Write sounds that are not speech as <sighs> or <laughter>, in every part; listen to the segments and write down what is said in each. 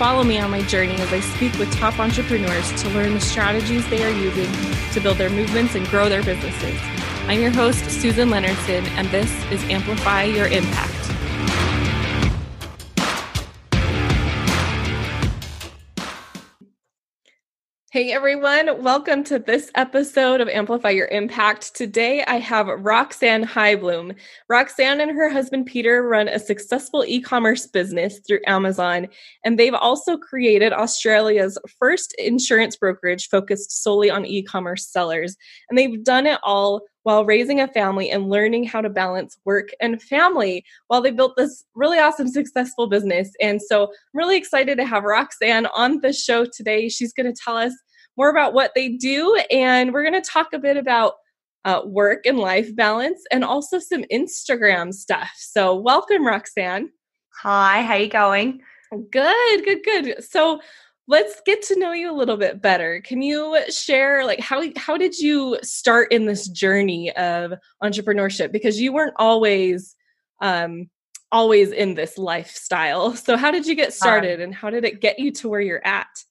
Follow me on my journey as I speak with top entrepreneurs to learn the strategies they are using to build their movements and grow their businesses. I'm your host, Susan Leonardson, and this is Amplify Your Impact. Hey everyone, welcome to this episode of Amplify Your Impact. Today I have Roxanne Highbloom. Roxanne and her husband Peter run a successful e commerce business through Amazon, and they've also created Australia's first insurance brokerage focused solely on e commerce sellers. And they've done it all while raising a family and learning how to balance work and family while they built this really awesome, successful business. And so I'm really excited to have Roxanne on the show today. She's going to tell us more about what they do, and we're going to talk a bit about uh, work and life balance and also some Instagram stuff. So, welcome, Roxanne. Hi, how you going? Good, good, good. So, let's get to know you a little bit better. Can you share like how how did you start in this journey of entrepreneurship because you weren't always um always in this lifestyle. So how did you get started and how did it get you to where you're at?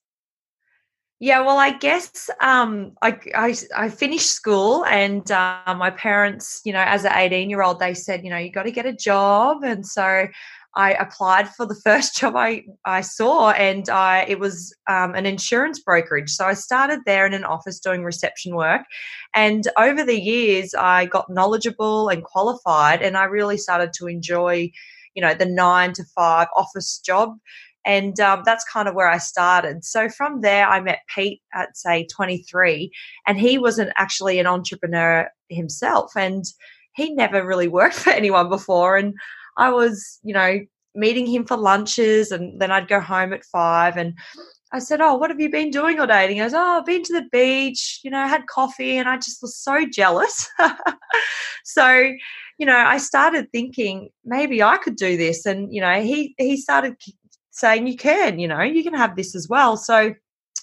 Yeah, well, I guess um, I, I, I finished school, and uh, my parents, you know, as an eighteen year old, they said, you know, you got to get a job, and so I applied for the <laughs> first job I, I saw, and I it was um, an insurance brokerage. So I started there in an office doing reception work, and over the years, I got knowledgeable and qualified, and I really started to enjoy, you know, the nine to five office job and um, that's kind of where I started. So from there, I met Pete at say 23, and he wasn't actually an entrepreneur himself, and he never really worked <laughs> for anyone before. And I was, you know, meeting him for lunches, and then I'd go home at five, and I said, "Oh, what have you been doing all day?" And he goes, "Oh, I've been to the beach, you know, had coffee," and I just was so jealous. <laughs> so, you know, I started thinking maybe I could do this, and you know, he he started saying you can, you know, you can have this as well. So,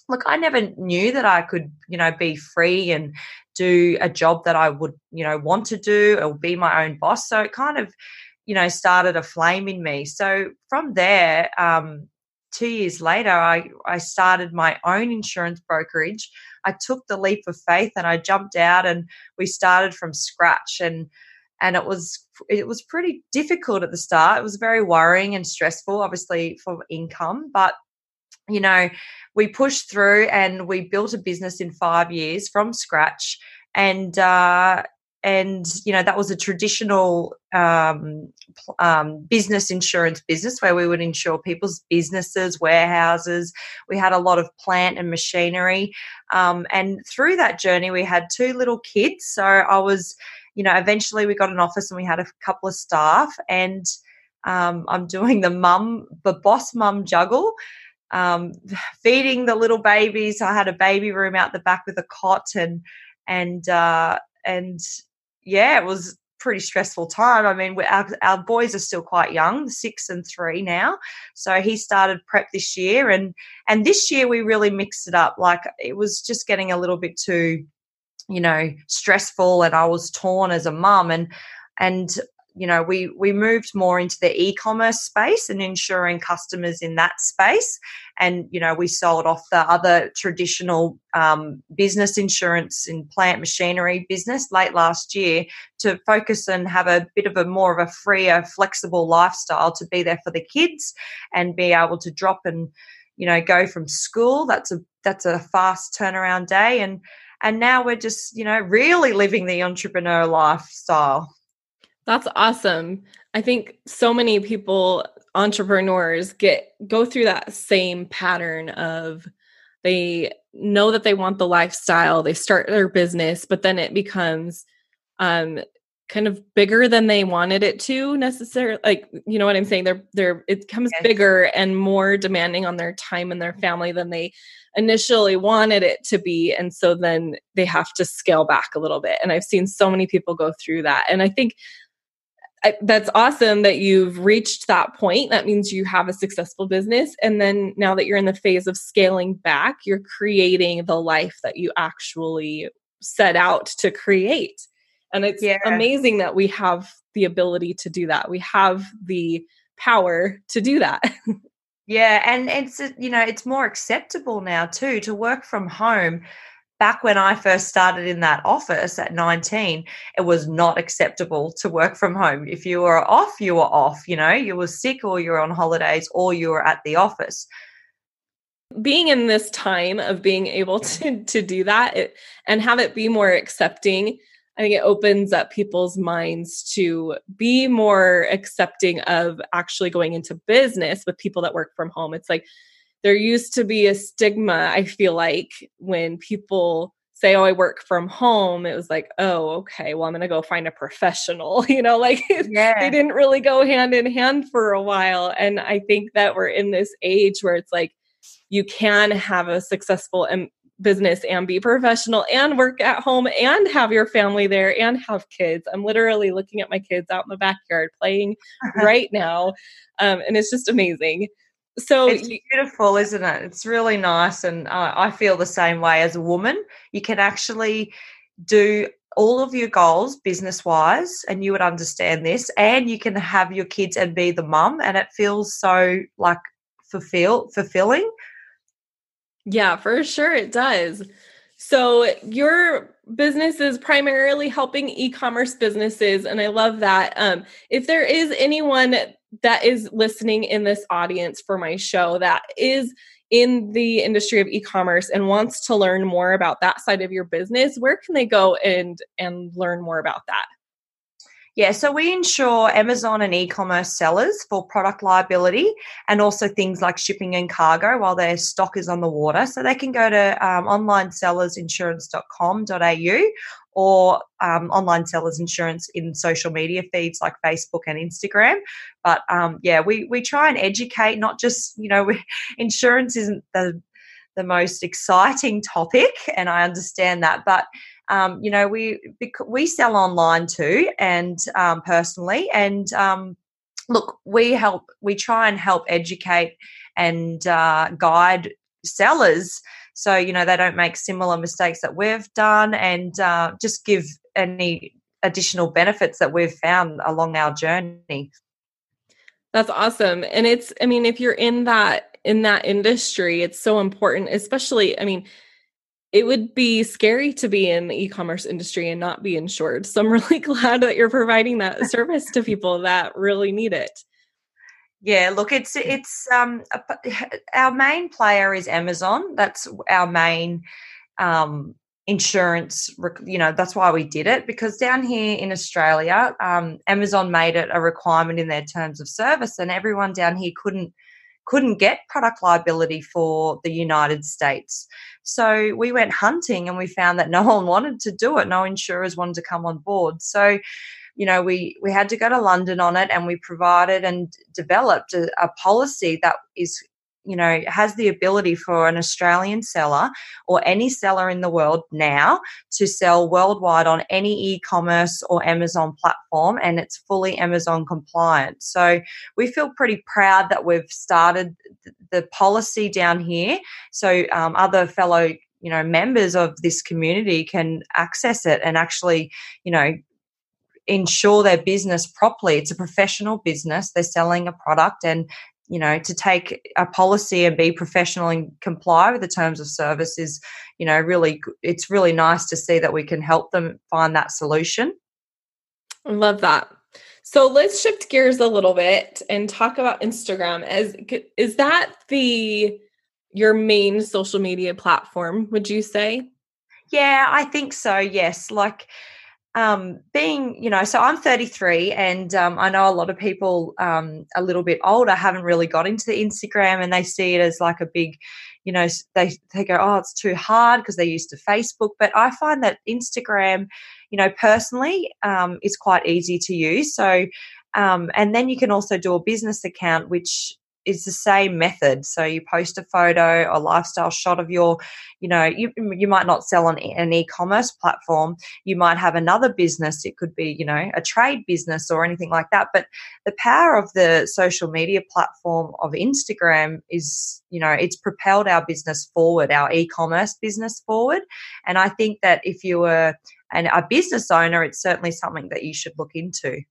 look, I never knew that I could, you know, be free and do a job that I would, you know, want to do or be my own boss. So it kind of, you know, started a flame in me. So from there, um, two years later, I, I started my own insurance brokerage. I took the leap of faith and I jumped out and we started from scratch. And and it was it was pretty difficult at the start. It was very worrying and stressful, obviously for income, but you know, we pushed through and we built a business in five years from scratch, and uh, and you know that was a traditional um, um, business insurance business where we would insure people's businesses, warehouses. We had a lot of plant and machinery, um, and through that journey, we had two little kids. So I was you know, eventually we got an office and we had a couple of staff, and um, I'm doing the mum, the boss mum juggle, um, feeding the little babies. I had a baby room out the back with a cot, and and uh, and yeah, it was pretty stressful time. I mean, our, our boys are still quite young, six and three now. So he started prep this year, and and this year we really mixed it up. Like it was just getting a little bit too you know stressful and i was torn as a mum and and you know we we moved more into the e-commerce space and ensuring customers in that space. And you know we sold off the other traditional um, business insurance in plant machinery business late last year to focus and have a bit of a more of a freer flexible lifestyle to be there for the kids and be able to drop and you know go from school. That's a that's a fast turnaround day and and now we're just you know really living the entrepreneur lifestyle. That's awesome. I think so many people entrepreneurs get go through that same pattern of they know that they want the lifestyle they start their business but then it becomes um kind of bigger than they wanted it to necessarily like you know what i'm saying? They're they're it becomes yes. bigger and more demanding on their time and their mm-hmm. family than they initially wanted it to be and so then they have to scale back a little bit and i've seen so many people go through that and i think I, that's awesome that you've reached that point that means you have a successful business and then now that you're in the phase of scaling back you're creating the life that you actually set out to create and it's yeah. amazing that we have the ability to do that. We have the power to do that. <laughs> yeah, and it's uh, you know, it's more acceptable now too to work from home. Back when I first started in that office at 19, it was not acceptable to work from home. If you were off, you were off, you know, you were sick or you were on holidays or you were at the office being in this time of being able <laughs> to to do that it, and have it be more accepting I think it opens up people's minds to be more accepting of actually going into business with people that work from home. It's like there used to be a stigma, I feel like, when people say, Oh, I work from home, it was like, Oh, okay, well, I'm going to go find a professional. <laughs> You know, like <laughs> yeah. they didn't really go hand in hand for a while. And I think that we're in this age where it's like, you can have a successful and business and be professional and work at home and have your family there and have kids. I'm literally looking at my kids out in the backyard playing <laughs> right now. Um, and it's just amazing. So it's beautiful, isn't it? It's really nice. And uh, I feel the same way as a woman. You can actually do all of your goals business wise and you would understand this and you can have your kids and be the mum and it feels so like fulfill fulfilling yeah, for sure it does. So, your business is primarily helping e commerce businesses, and I love that. Um, if there is anyone that is listening in this audience for my show that is in the industry of e-commerce and wants to learn more about that side of your business where can they go and and learn more about that yeah, so we insure Amazon and e commerce sellers for product liability and also things like shipping and cargo while their stock is on the water. So they can go to um, onlinesellersinsurance.com.au or um, online sellers insurance in social media feeds like Facebook and Instagram. But um, yeah, we, we try and educate, not just, you know, <laughs> insurance isn't the the most exciting topic, and I understand that. But um, you know, we we sell online too, and um, personally, and um, look, we help. We try and help educate and uh, guide sellers so you know they don't make similar mistakes that we've done, and uh, just give any additional benefits that we've found along our journey. That's awesome. And it's, I mean, if you're in that in that industry, it's so important, especially, I mean, it would be scary to be in the e-commerce industry and not be insured. So I'm <laughs> really glad that you're providing that <laughs> service to people that really need it. Yeah, look, it's it's um our main player is Amazon. That's our main um insurance you know that's why we did it because down here in australia um, amazon made it a requirement in their terms of service and everyone down here couldn't couldn't get product liability for the United States. So we went hunting and we found that no <laughs> one wanted to do it. No insurers wanted to come on board. So, you know, we, we had to go to London on it and we provided and developed a, a policy that is you know has the ability for an Australian seller or any seller in the world now to sell worldwide on any e-commerce or Amazon platform and it's fully Amazon compliant. So we feel pretty proud that we've started the policy down here so um, other fellow you know members of this community can access it and actually you know ensure their business properly. It's a professional business. They're selling a product and you know to take a policy and be professional and comply with the terms of service is you know really it's really nice to see that we can help them find that solution. Love that. So let's shift gears a little bit and talk about instagram. As is that the your main social media platform would you say? Yeah i think so yes. Like um, being, you know, so I'm 33 and um, I know a lot of people um, a little bit older haven't really got into the Instagram and they see it as like a big, you know they they go oh it's too hard because they're used to facebook. But i find that instagram you know personally um, is quite easy to use. So um, and then you can also do a business account which is the same method. So you post a photo, a lifestyle shot of your, you know, you you might not sell on an e-commerce platform. You might have another business. It could be, you know, a trade business or anything like that. But the power of the social media platform of Instagram is, you know, it's propelled our business forward, our e-commerce business forward. And I think that if you were an, a business owner, it's certainly something that you should look into.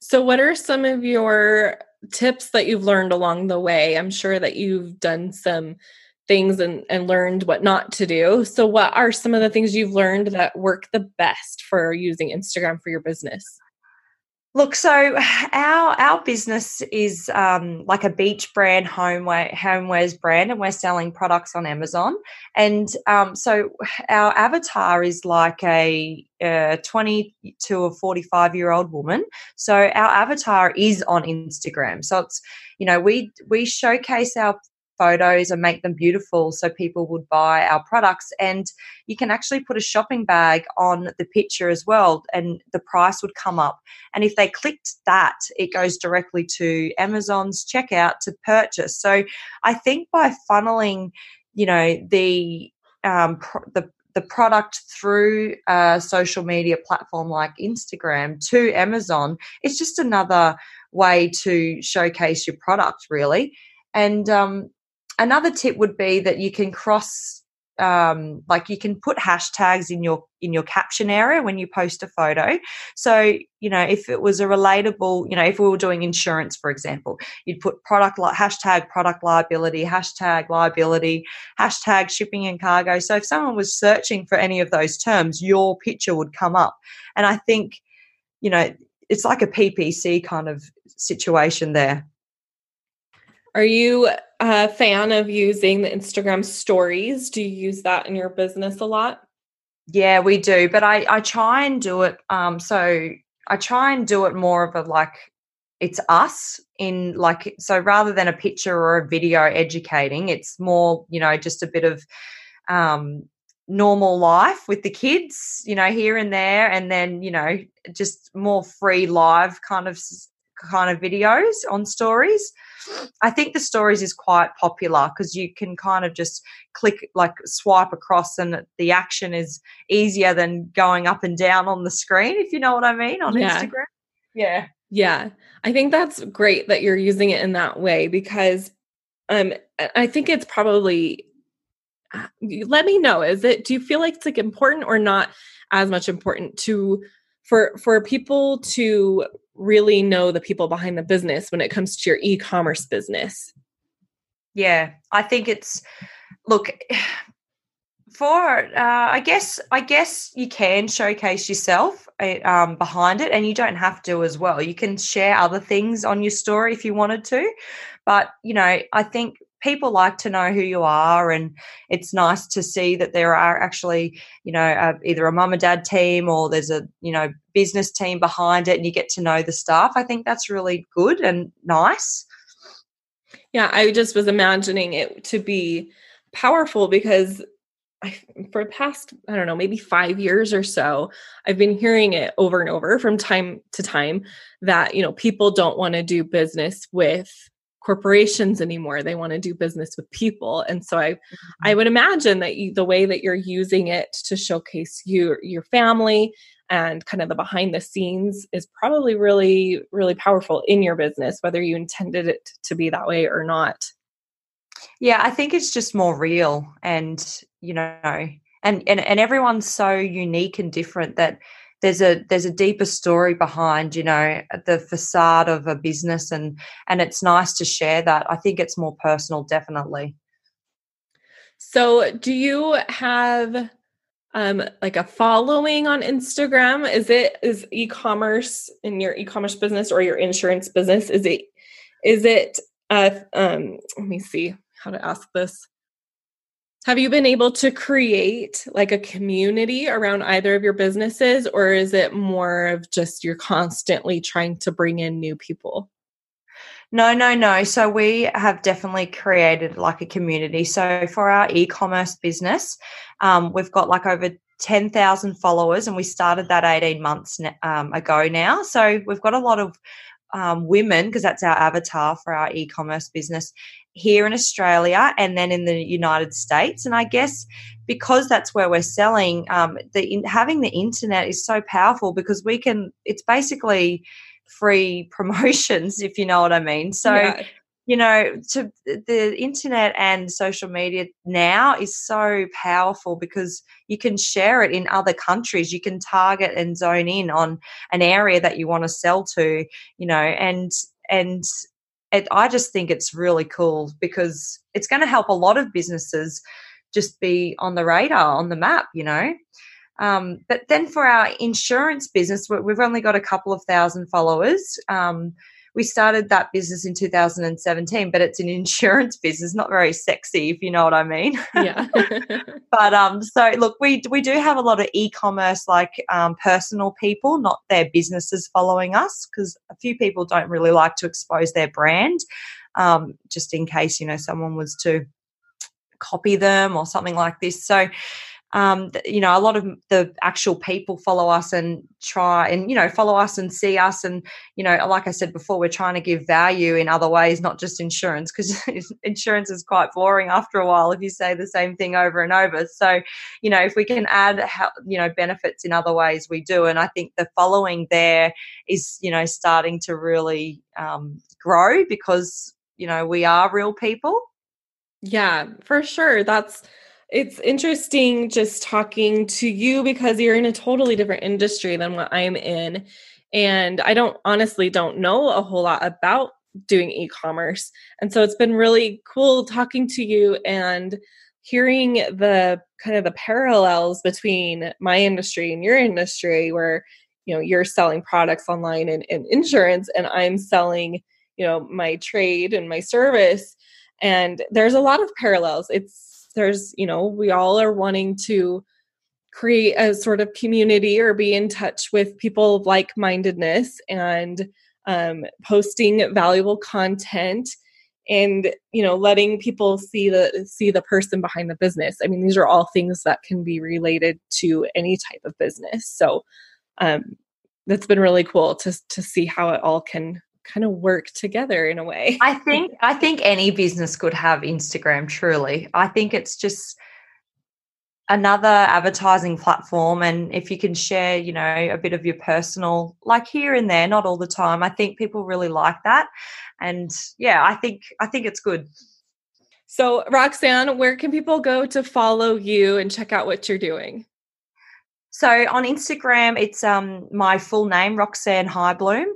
So, what are some of your tips that you've learned along the way? I'm sure that you've done some things and, and learned what not to do. So, what are some of the things you've learned that work the best for using Instagram for your business? Look, so our our business is um, like a beach brand homeware homewares brand, and we're selling products on Amazon. And um, so our avatar is like a, a twenty to a forty five year old woman. So our avatar is on Instagram. So it's you know we we showcase our photos and make them beautiful so people would buy our products. And you can actually put a shopping bag on the picture as well, and the price would come up. And if they clicked that, it goes directly to Amazon's checkout to purchase. So I think by funneling, you know, the um, the the product through a social media platform like Instagram to Amazon, it's just another way to showcase your product, really. And um, another tip would be that you can cross um, like you can put hashtags in your in your caption area when you post a photo. So you know if it was a relatable you know if we were doing insurance for example you'd put product like hashtag product liability hashtag liability hashtag shipping and cargo. So if someone was searching for any of those terms your picture would come up. And i think you know it's like a ppc kind of situation there. Are you a fan of using the Instagram stories? Do you use that in your business a lot? Yeah, we do, but I I try and do it. Um, so I try and do it more of a like it's us in like so rather than a picture or a video educating, it's more you know just a bit of um normal life with the kids, you know, here and there, and then you know just more free live kind of kind of videos on stories. I think the stories is quite popular because you can kind of just click, like swipe across, and the action is easier than going up and down on the screen, if you know what I mean, on yeah. Instagram. Yeah. Yeah. I think that's great that you're using it in that way because um I think it's probably uh, let me know is it do you feel like it's like important or not as much important to for for people to really know the people behind the business when it comes to your e-commerce business? Yeah i think it's look <sighs> for uh, i guess i guess you can showcase yourself eh, um, behind it and you don't have to as well. You can share other things on your story if you wanted to but you know i think people like to know who you are and it's nice to see that there are actually you know uh, either a mum and dad team or there's a you know business team behind it and you get to know the staff. I think that's really good and nice. Yeah i just was imagining it to be powerful because I, for the past i don't know maybe five years or so i've been hearing it over and over from time to time that you know people don't want to do business with corporations anymore. They want to do business with people. And so i mm-hmm. i would imagine that you, the way that you're using it to showcase you your family and kind of the behind the scenes is probably really really powerful in your business whether you intended it to be that way or not. Yeah i think it's just more real and you know and and, and everyone's so unique and different that there's a there's a deeper story behind you know the facade of a business and and it's nice to share that. I think it's more personal definitely. So do you have um like a following on instagram? Is it is e-commerce in your e-commerce business or your insurance business? Is it is it uh um let me see how to ask this have you been able to create like a community around either of your businesses, or is it more of just you're constantly trying to bring in new people? No, no, no. So we have definitely created like a community. So for our e-commerce business, um, we've got like over 10,000 followers and we started that 18 months um, ago now. So we've got a lot of um, women because that's our avatar for our e-commerce business here in Australia and then in the United States. And I guess because that's where we're selling, um, the in, having the internet is so powerful because we can. It's basically free <laughs> promotions, if you know what I mean. So, yeah. you know, to the internet and social media now is so powerful because you can share it in other countries. You can target and zone in on an area that you want to sell to, you know, and and it, I just think it's really cool because it's going to help a lot of businesses just be on the radar, on the map, you know. Um, but then for our insurance business, we've only got a couple of thousand followers. Um, we started that business in 2017, but it's an <laughs> insurance business, not very sexy, if you know what I mean. <laughs> Yeah. <laughs> but um, so look, we we do have a lot of e-commerce, like um, personal people, not their businesses following us, because a few people don't really like to expose their brand, um, just in case you know someone was to copy them or something like this. So um, you know, a lot of the actual people follow us and try and, you know, follow us and see us. And, you know, like I said before, we're trying to give value in other ways, not just insurance, because <laughs> insurance is quite boring after a while if you say the same thing over and over. So, you know, if we can add, you know, benefits in other ways, we do. And I think the following there is, you know, starting to really um, grow because, you know, we are real people. Yeah, for sure. That's, it's interesting just talking to you because you're in a totally different industry than what I'm in. And I don't honestly don't know a whole lot about doing e-commerce. And so it's been really cool talking to you and hearing the kind of the parallels between my industry and your industry where you know you're selling products online and, and insurance and I'm selling you know my trade and my service and there's a lot of parallels it's there's you know we all are wanting to create a sort of community or be in touch with people of like-mindedness and um, posting valuable content and you know letting people see the see the person behind the business. I mean these are all things that can be related to any type of business. So um that's been really cool to to see how it all can kind of work together in a way. I think I think any business could have Instagram truly. I think it's just another advertising platform and if you can share, you know, a bit of your personal like here and there, not all the time. I think people really like that. And yeah, I think I think it's good. So, Roxanne, where can people go to follow you and check out what you're doing? So on Instagram, it's um my full name, Roxanne Heibloom.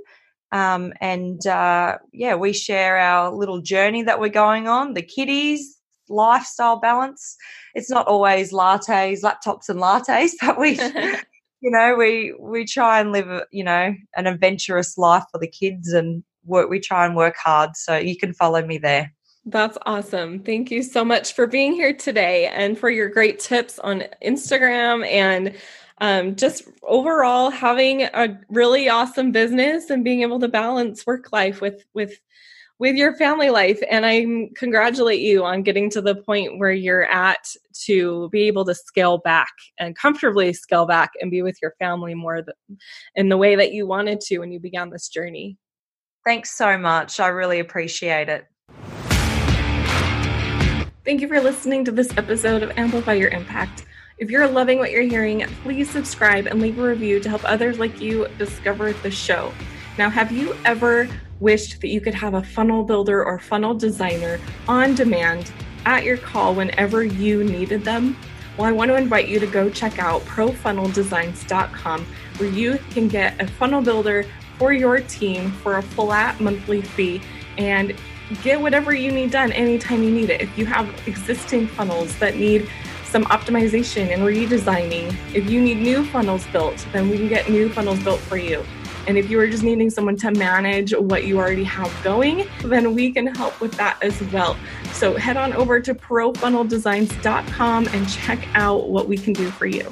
Um, and uh, yeah, we share our little journey that we're going on, the kiddies, lifestyle balance. It's not always lattes, laptops, and lattes, <laughs> but we, <laughs> you know, we we try and live, you know, an adventurous life for the kids, and work. We try and work hard. So you can follow me there. That's awesome. Thank you so much for being here today and for your great tips on Instagram and um, just overall having a really awesome business and being able to balance work life with with with your family life. And i congratulate you on getting to the point where you're at to be able to scale back and comfortably scale back and be with your family more in the way that you wanted to when you began this journey. Thanks so much. I really appreciate it. Thank you for listening to this episode of amplify your impact if you're loving what you're hearing, please subscribe and leave a review to help others like you discover the show. Now, have you ever wished that you could have a funnel builder or funnel designer on demand at your call whenever you needed them? Well, I want to invite you to go check out profunneldesigns.com where you can get a funnel builder for your team for a flat monthly fee and get whatever you need done anytime you need it. If you have existing funnels that need some optimization and redesigning. If you need new funnels built, then we can get new funnels built for you. And if you are just needing someone to manage what you already have going, then we can help with that as well. So head on over to profunneldesigns.com and check out what we can do for you.